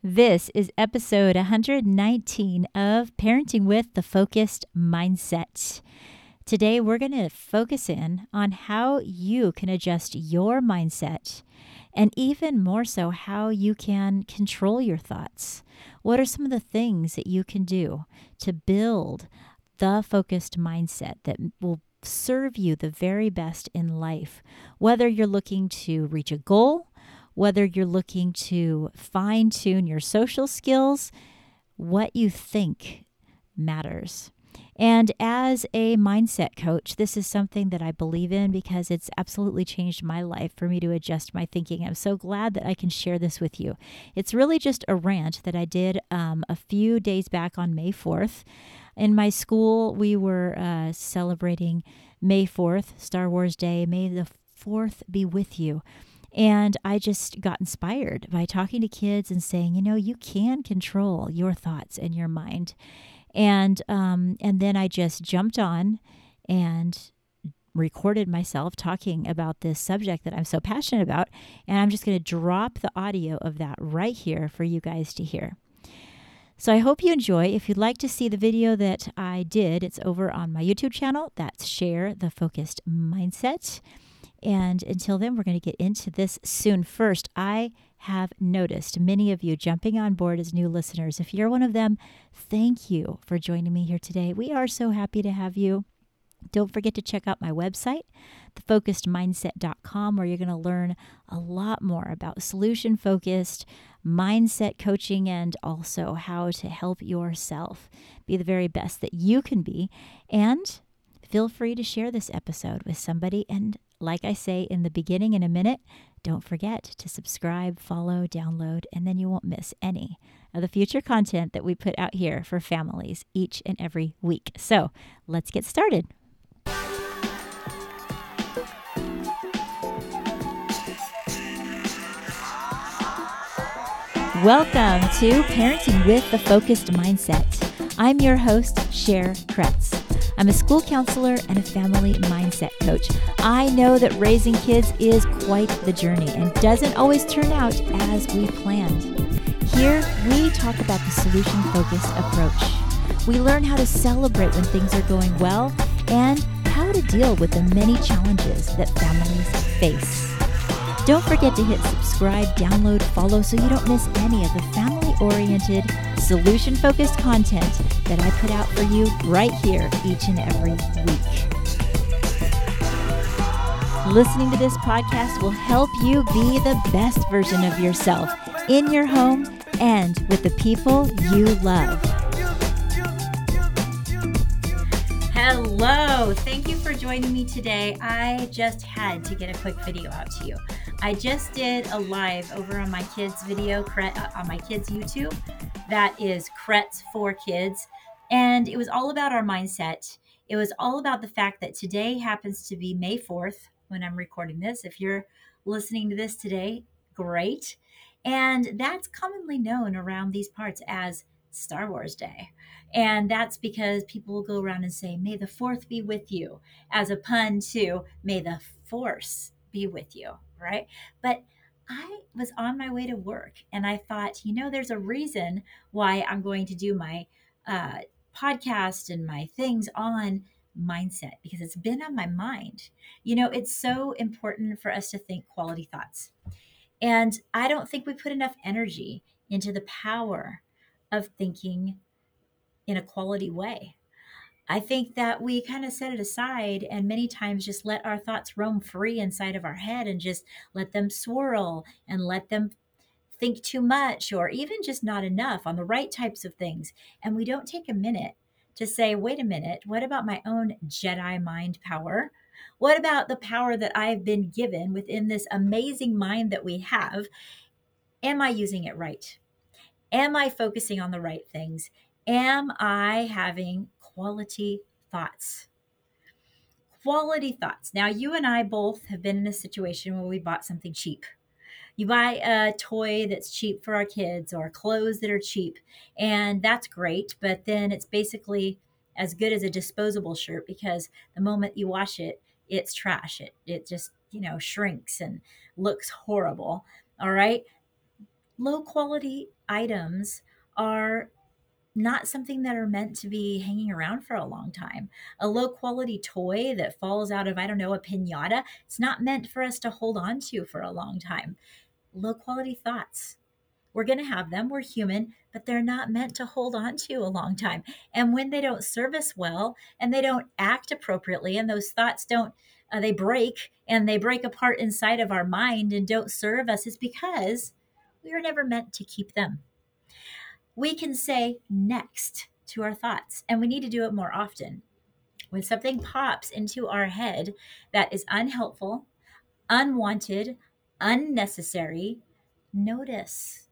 This is episode 119 of Parenting with the Focused Mindset. Today, we're going to focus in on how you can adjust your mindset and even more so, how you can control your thoughts. What are some of the things that you can do to build the focused mindset that will serve you the very best in life? Whether you're looking to reach a goal, whether you're looking to fine tune your social skills, what you think matters. And as a mindset coach, this is something that I believe in because it's absolutely changed my life for me to adjust my thinking. I'm so glad that I can share this with you. It's really just a rant that I did um, a few days back on May 4th. In my school, we were uh, celebrating May 4th, Star Wars Day. May the 4th be with you. And I just got inspired by talking to kids and saying, you know, you can control your thoughts and your mind and um, and then I just jumped on and recorded myself talking about this subject that I'm so passionate about. And I'm just going to drop the audio of that right here for you guys to hear. So I hope you enjoy. If you'd like to see the video that I did, it's over on my YouTube channel. That's Share the Focused Mindset. And until then, we're going to get into this soon. First, I have noticed many of you jumping on board as new listeners. If you're one of them, thank you for joining me here today. We are so happy to have you. Don't forget to check out my website, thefocusedmindset.com, where you're going to learn a lot more about solution focused mindset coaching and also how to help yourself be the very best that you can be. And feel free to share this episode with somebody. And like I say in the beginning in a minute, don't forget to subscribe, follow, download, and then you won't miss any of the future content that we put out here for families each and every week. So let's get started. Welcome to Parenting with the Focused Mindset. I'm your host, Cher Kretz. I'm a school counselor and a family mindset coach. I know that raising kids is quite the journey and doesn't always turn out as we planned. Here, we talk about the solution focused approach. We learn how to celebrate when things are going well and how to deal with the many challenges that families face. Don't forget to hit subscribe, download, follow so you don't miss any of the family oriented, solution focused content that I put out for you right here each and every week. Listening to this podcast will help you be the best version of yourself in your home and with the people you love. Hello, thank you for joining me today. I just had to get a quick video out to you. I just did a live over on my kids' video, uh, on my kids' YouTube. That is Kretz for Kids. And it was all about our mindset. It was all about the fact that today happens to be May 4th when I'm recording this. If you're listening to this today, great. And that's commonly known around these parts as Star Wars Day. And that's because people will go around and say, May the 4th be with you, as a pun to May the Force be with you right? But I was on my way to work and I thought, you know, there's a reason why I'm going to do my uh, podcast and my things on mindset because it's been on my mind. You know, it's so important for us to think quality thoughts. And I don't think we put enough energy into the power of thinking in a quality way. I think that we kind of set it aside and many times just let our thoughts roam free inside of our head and just let them swirl and let them think too much or even just not enough on the right types of things. And we don't take a minute to say, wait a minute, what about my own Jedi mind power? What about the power that I've been given within this amazing mind that we have? Am I using it right? Am I focusing on the right things? Am I having quality thoughts. Quality thoughts. Now, you and I both have been in a situation where we bought something cheap. You buy a toy that's cheap for our kids or clothes that are cheap, and that's great, but then it's basically as good as a disposable shirt because the moment you wash it, it's trash. It, it just, you know, shrinks and looks horrible. All right. Low quality items are not something that are meant to be hanging around for a long time. A low quality toy that falls out of, I don't know, a pinata, it's not meant for us to hold on to for a long time. Low quality thoughts. We're going to have them. We're human, but they're not meant to hold on to a long time. And when they don't serve us well and they don't act appropriately, and those thoughts don't, uh, they break and they break apart inside of our mind and don't serve us, it's because we were never meant to keep them we can say next to our thoughts, and we need to do it more often. When something pops into our head that is unhelpful, unwanted, unnecessary, notice.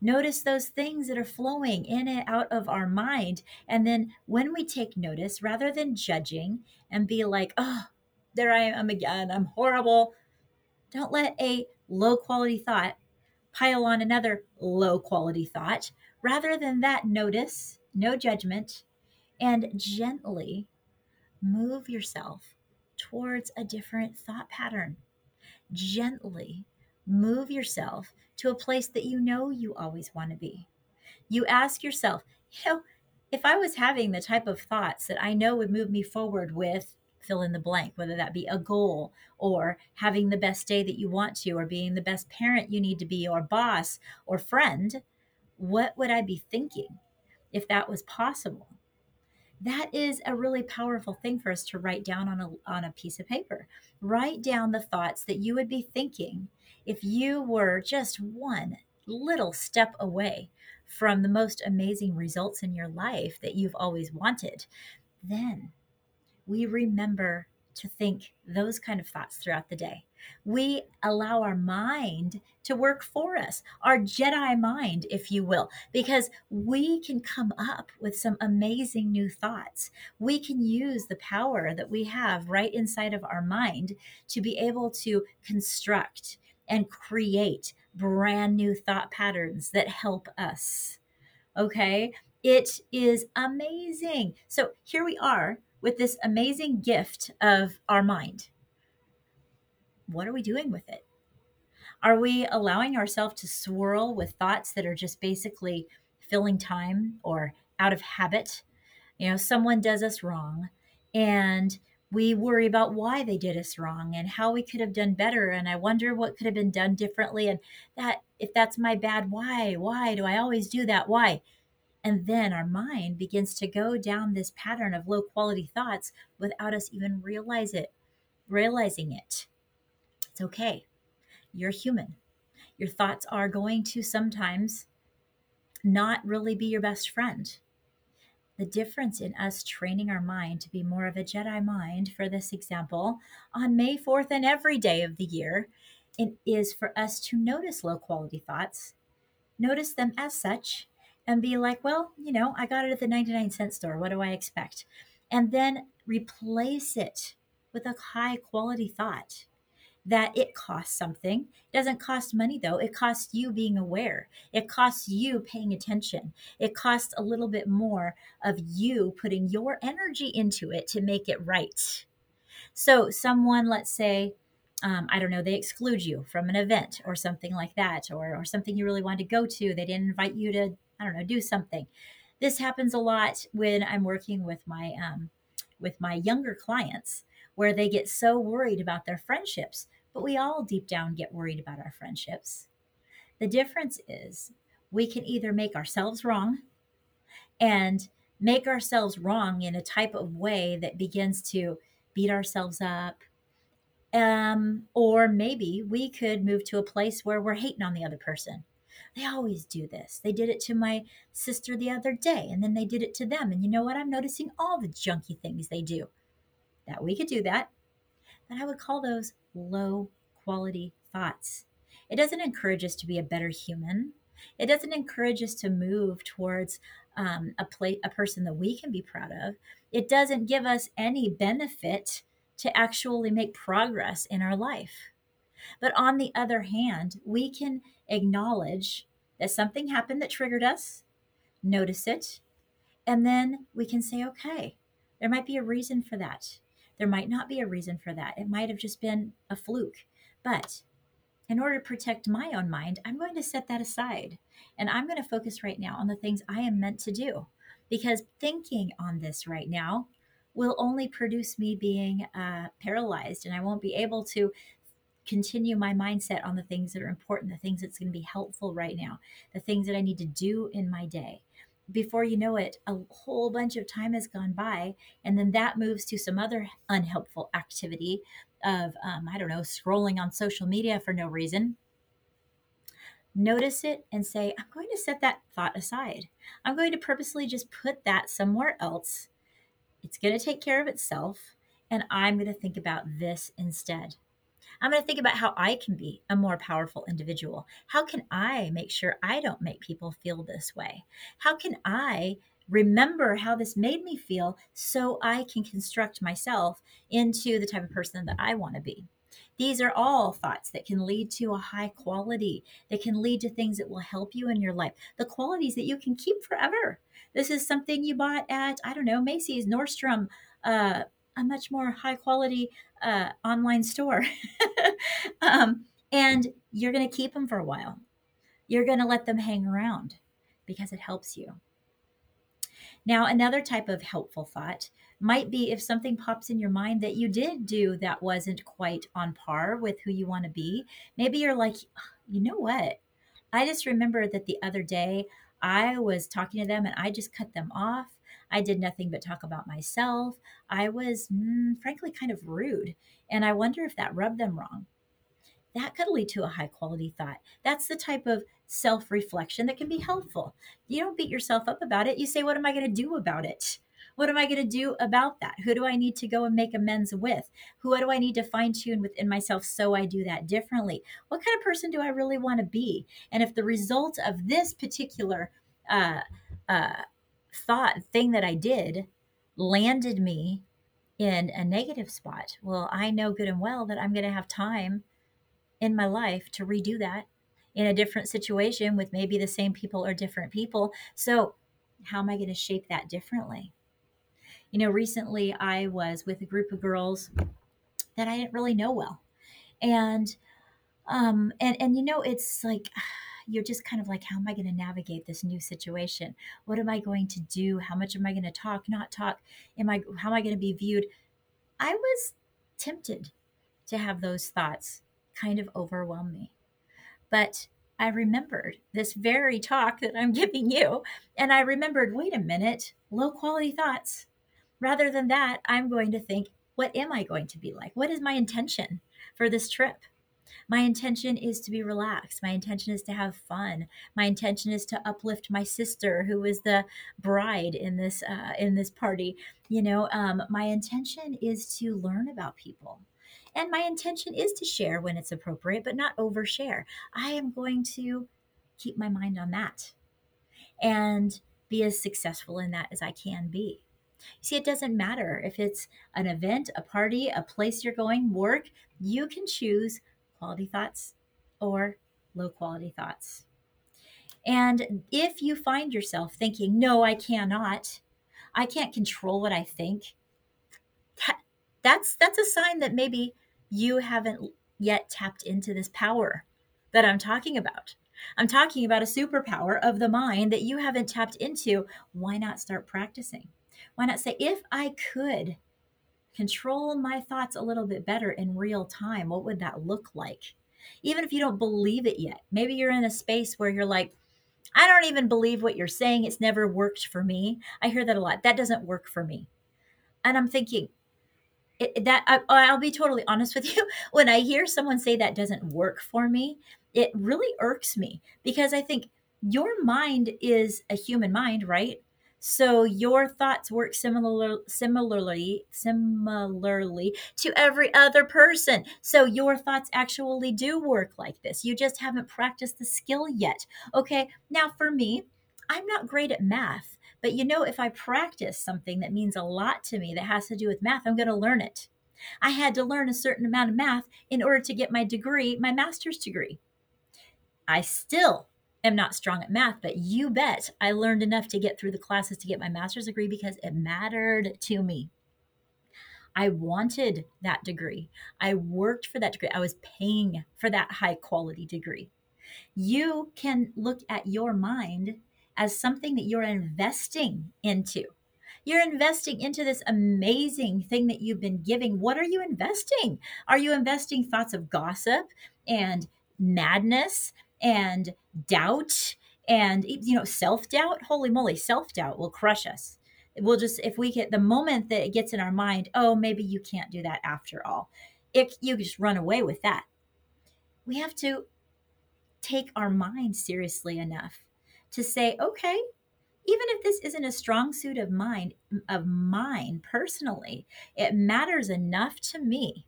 Notice those things that are flowing in and out of our mind. And then when we take notice, rather than judging and be like, oh, there I am again, I'm horrible, don't let a low quality thought pile on another low quality thought. Rather than that, notice, no judgment, and gently move yourself towards a different thought pattern. Gently move yourself to a place that you know you always want to be. You ask yourself, you know, if I was having the type of thoughts that I know would move me forward with fill in the blank, whether that be a goal or having the best day that you want to, or being the best parent you need to be, or boss or friend, what would I be thinking if that was possible? That is a really powerful thing for us to write down on a, on a piece of paper. Write down the thoughts that you would be thinking if you were just one little step away from the most amazing results in your life that you've always wanted. Then we remember to think those kind of thoughts throughout the day. We allow our mind to work for us, our Jedi mind, if you will, because we can come up with some amazing new thoughts. We can use the power that we have right inside of our mind to be able to construct and create brand new thought patterns that help us. Okay. It is amazing. So here we are with this amazing gift of our mind. What are we doing with it? Are we allowing ourselves to swirl with thoughts that are just basically filling time or out of habit? You know, someone does us wrong and we worry about why they did us wrong and how we could have done better and i wonder what could have been done differently and that if that's my bad why why do i always do that why and then our mind begins to go down this pattern of low quality thoughts without us even realize it, realizing it. It's okay. You're human. Your thoughts are going to sometimes not really be your best friend. The difference in us training our mind to be more of a Jedi mind, for this example, on May 4th and every day of the year, it is for us to notice low quality thoughts, notice them as such, and be like, well, you know, I got it at the 99 cent store. What do I expect? And then replace it with a high quality thought that it costs something. It doesn't cost money though. It costs you being aware. It costs you paying attention. It costs a little bit more of you putting your energy into it to make it right. So, someone, let's say, um, I don't know, they exclude you from an event or something like that, or, or something you really wanted to go to. They didn't invite you to I don't know, do something. This happens a lot when I'm working with my um, with my younger clients, where they get so worried about their friendships. But we all deep down get worried about our friendships. The difference is we can either make ourselves wrong and make ourselves wrong in a type of way that begins to beat ourselves up. Um, or maybe we could move to a place where we're hating on the other person they always do this. They did it to my sister the other day, and then they did it to them. And you know what? I'm noticing all the junky things they do. That we could do that. But I would call those low quality thoughts. It doesn't encourage us to be a better human. It doesn't encourage us to move towards um, a play, a person that we can be proud of. It doesn't give us any benefit to actually make progress in our life. But on the other hand, we can acknowledge that something happened that triggered us, notice it, and then we can say, okay, there might be a reason for that. There might not be a reason for that. It might have just been a fluke. But in order to protect my own mind, I'm going to set that aside. And I'm going to focus right now on the things I am meant to do. Because thinking on this right now will only produce me being uh, paralyzed, and I won't be able to continue my mindset on the things that are important, the things that's going to be helpful right now, the things that I need to do in my day. Before you know it, a whole bunch of time has gone by, and then that moves to some other unhelpful activity of, um, I don't know, scrolling on social media for no reason. Notice it and say, I'm going to set that thought aside. I'm going to purposely just put that somewhere else. It's going to take care of itself, and I'm going to think about this instead. I'm going to think about how I can be a more powerful individual. How can I make sure I don't make people feel this way? How can I remember how this made me feel so I can construct myself into the type of person that I want to be? These are all thoughts that can lead to a high quality, that can lead to things that will help you in your life, the qualities that you can keep forever. This is something you bought at, I don't know, Macy's, Nordstrom, uh, a much more high quality uh, online store. um, and you're going to keep them for a while. You're going to let them hang around because it helps you. Now, another type of helpful thought might be if something pops in your mind that you did do that wasn't quite on par with who you want to be. Maybe you're like, you know what? I just remember that the other day I was talking to them and I just cut them off I did nothing but talk about myself. I was, mm, frankly, kind of rude. And I wonder if that rubbed them wrong. That could lead to a high quality thought. That's the type of self reflection that can be helpful. You don't beat yourself up about it. You say, What am I going to do about it? What am I going to do about that? Who do I need to go and make amends with? Who do I need to fine tune within myself so I do that differently? What kind of person do I really want to be? And if the result of this particular uh, uh, thought thing that I did landed me in a negative spot. Well, I know good and well that I'm going to have time in my life to redo that in a different situation with maybe the same people or different people. So, how am I going to shape that differently? You know, recently I was with a group of girls that I didn't really know well. And um and and you know, it's like you're just kind of like, how am I going to navigate this new situation? What am I going to do? How much am I going to talk, not talk? Am I, how am I going to be viewed? I was tempted to have those thoughts kind of overwhelm me. But I remembered this very talk that I'm giving you, and I remembered, wait a minute, low quality thoughts. Rather than that, I'm going to think, what am I going to be like? What is my intention for this trip? My intention is to be relaxed. My intention is to have fun. My intention is to uplift my sister, who is the bride in this uh, in this party. You know, um, my intention is to learn about people. And my intention is to share when it's appropriate, but not overshare. I am going to keep my mind on that and be as successful in that as I can be. You See, it doesn't matter if it's an event, a party, a place you're going, work, you can choose quality thoughts or low quality thoughts. And if you find yourself thinking, no, I cannot, I can't control what I think, that, that's that's a sign that maybe you haven't yet tapped into this power that I'm talking about. I'm talking about a superpower of the mind that you haven't tapped into. Why not start practicing? Why not say, if I could control my thoughts a little bit better in real time, what would that look like? Even if you don't believe it yet, maybe you're in a space where you're like, I don't even believe what you're saying. It's never worked for me. I hear that a lot. That doesn't work for me. And I'm thinking, it, that I, I'll be totally honest with you. When I hear someone say that doesn't work for me, it really irks me because I think your mind is a human mind, right? So your thoughts work similar, similarly, similarly to every other person. So your thoughts actually do work like this. You just haven't practiced the skill yet. Okay. Now for me, I'm not great at math, but you know, if I practice something that means a lot to me that has to do with math, I'm going to learn it. I had to learn a certain amount of math in order to get my degree, my master's degree. I still am not strong at math, but you bet I learned enough to get through the classes to get my master's degree because it mattered to me. I wanted that degree. I worked for that degree. I was paying for that high quality degree. You can look at your mind as something that you're investing into. You're investing into this amazing thing that you've been giving. What are you investing? Are you investing thoughts of gossip and madness and doubt and you know self-doubt? Holy moly, self-doubt will crush us. We'll just if we get the moment that it gets in our mind, oh, maybe you can't do that after all. It you just run away with that. We have to take our mind seriously enough to say, okay, even if this isn't a strong suit of mine of mine personally, it matters enough to me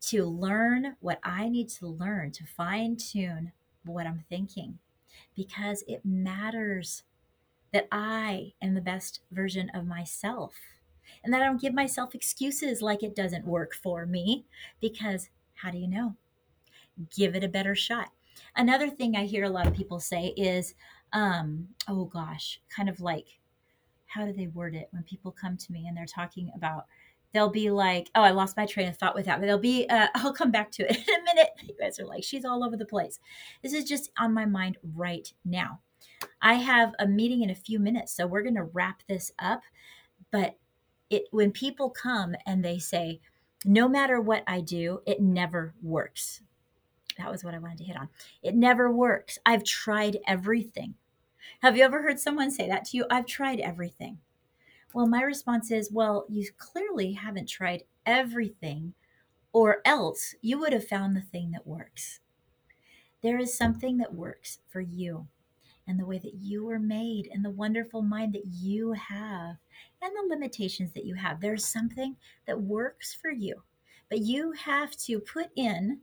to learn what I need to learn to fine tune what I'm thinking because it matters that I am the best version of myself and that I don't give myself excuses like it doesn't work for me because how do you know? Give it a better shot. Another thing I hear a lot of people say is, um, oh gosh, kind of like, how do they word it when people come to me and they're talking about, they'll be like, oh, I lost my train of thought with that, but they'll be, uh, I'll come back to it in a minute. You guys are like, she's all over the place. This is just on my mind right now. I have a meeting in a few minutes, so we're going to wrap this up. But it when people come and they say, no matter what I do, it never works. That was what I wanted to hit on. It never works. I've tried everything. Have you ever heard someone say that to you? I've tried everything. Well, my response is, well, you clearly haven't tried everything, or else you would have found the thing that works. There is something that works for you and the way that you were made and the wonderful mind that you have and the limitations that you have. There's something that works for you, but you have to put in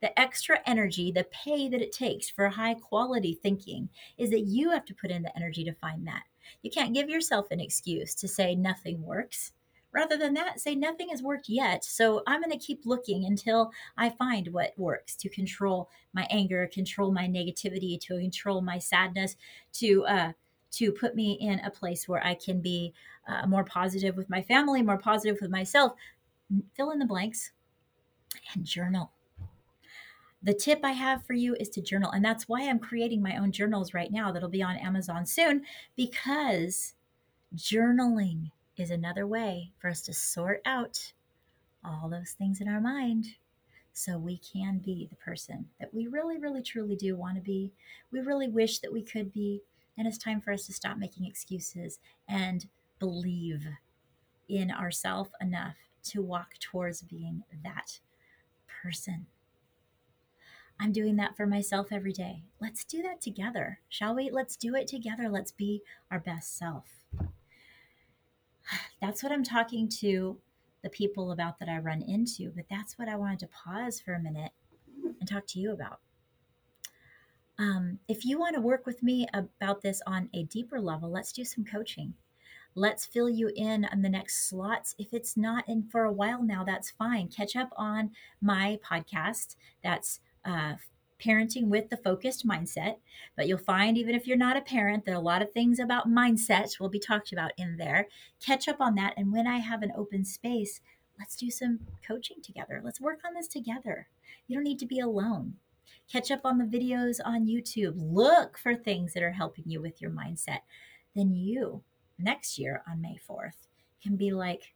the extra energy, the pay that it takes for high quality thinking is that you have to put in the energy to find that. You can't give yourself an excuse to say nothing works. Rather than that, say nothing has worked yet. So I'm going to keep looking until I find what works to control my anger, control my negativity, to control my sadness, to uh, to put me in a place where I can be uh, more positive with my family, more positive with myself. Fill in the blanks and journal the tip I have for you is to journal. And that's why I'm creating my own journals right now that'll be on Amazon soon because journaling is another way for us to sort out all those things in our mind so we can be the person that we really, really, truly do want to be. We really wish that we could be. And it's time for us to stop making excuses and believe in ourselves enough to walk towards being that person. I'm doing that for myself every day. Let's do that together, shall we? Let's do it together. Let's be our best self. That's what I'm talking to the people about that I run into, but that's what I wanted to pause for a minute and talk to you about. Um, if you want to work with me about this on a deeper level, let's do some coaching. Let's fill you in on the next slots. If it's not in for a while now, that's fine. Catch up on my podcast. That's uh, parenting with the focused mindset. But you'll find, even if you're not a parent, that a lot of things about mindset will be talked about in there. Catch up on that. And when I have an open space, let's do some coaching together. Let's work on this together. You don't need to be alone. Catch up on the videos on YouTube. Look for things that are helping you with your mindset. Then you, next year on May 4th, can be like,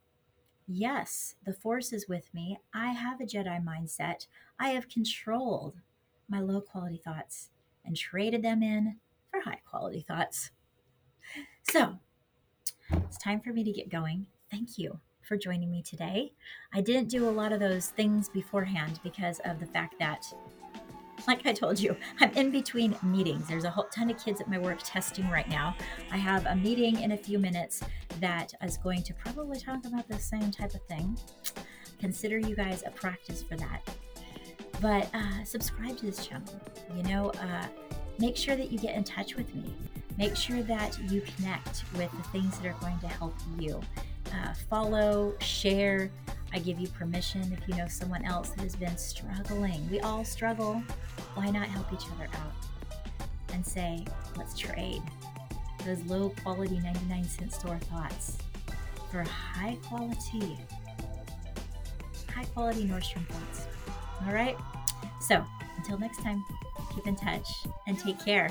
Yes, the Force is with me. I have a Jedi mindset. I have controlled my low quality thoughts and traded them in for high quality thoughts. So it's time for me to get going. Thank you for joining me today. I didn't do a lot of those things beforehand because of the fact that like I told you, I'm in between meetings. There's a whole ton of kids at my work testing right now. I have a meeting in a few minutes that is going to probably talk about the same type of thing. Consider you guys a practice for that. But uh, subscribe to this channel. You know, uh, make sure that you get in touch with me. Make sure that you connect with the things that are going to help you. Uh, follow, share, I give you permission if you know someone else that has been struggling. We all struggle. Why not help each other out and say, let's trade those low quality 99 cent store thoughts for high quality high quality Nordstrom points. All right. So until next time, keep in touch and take care.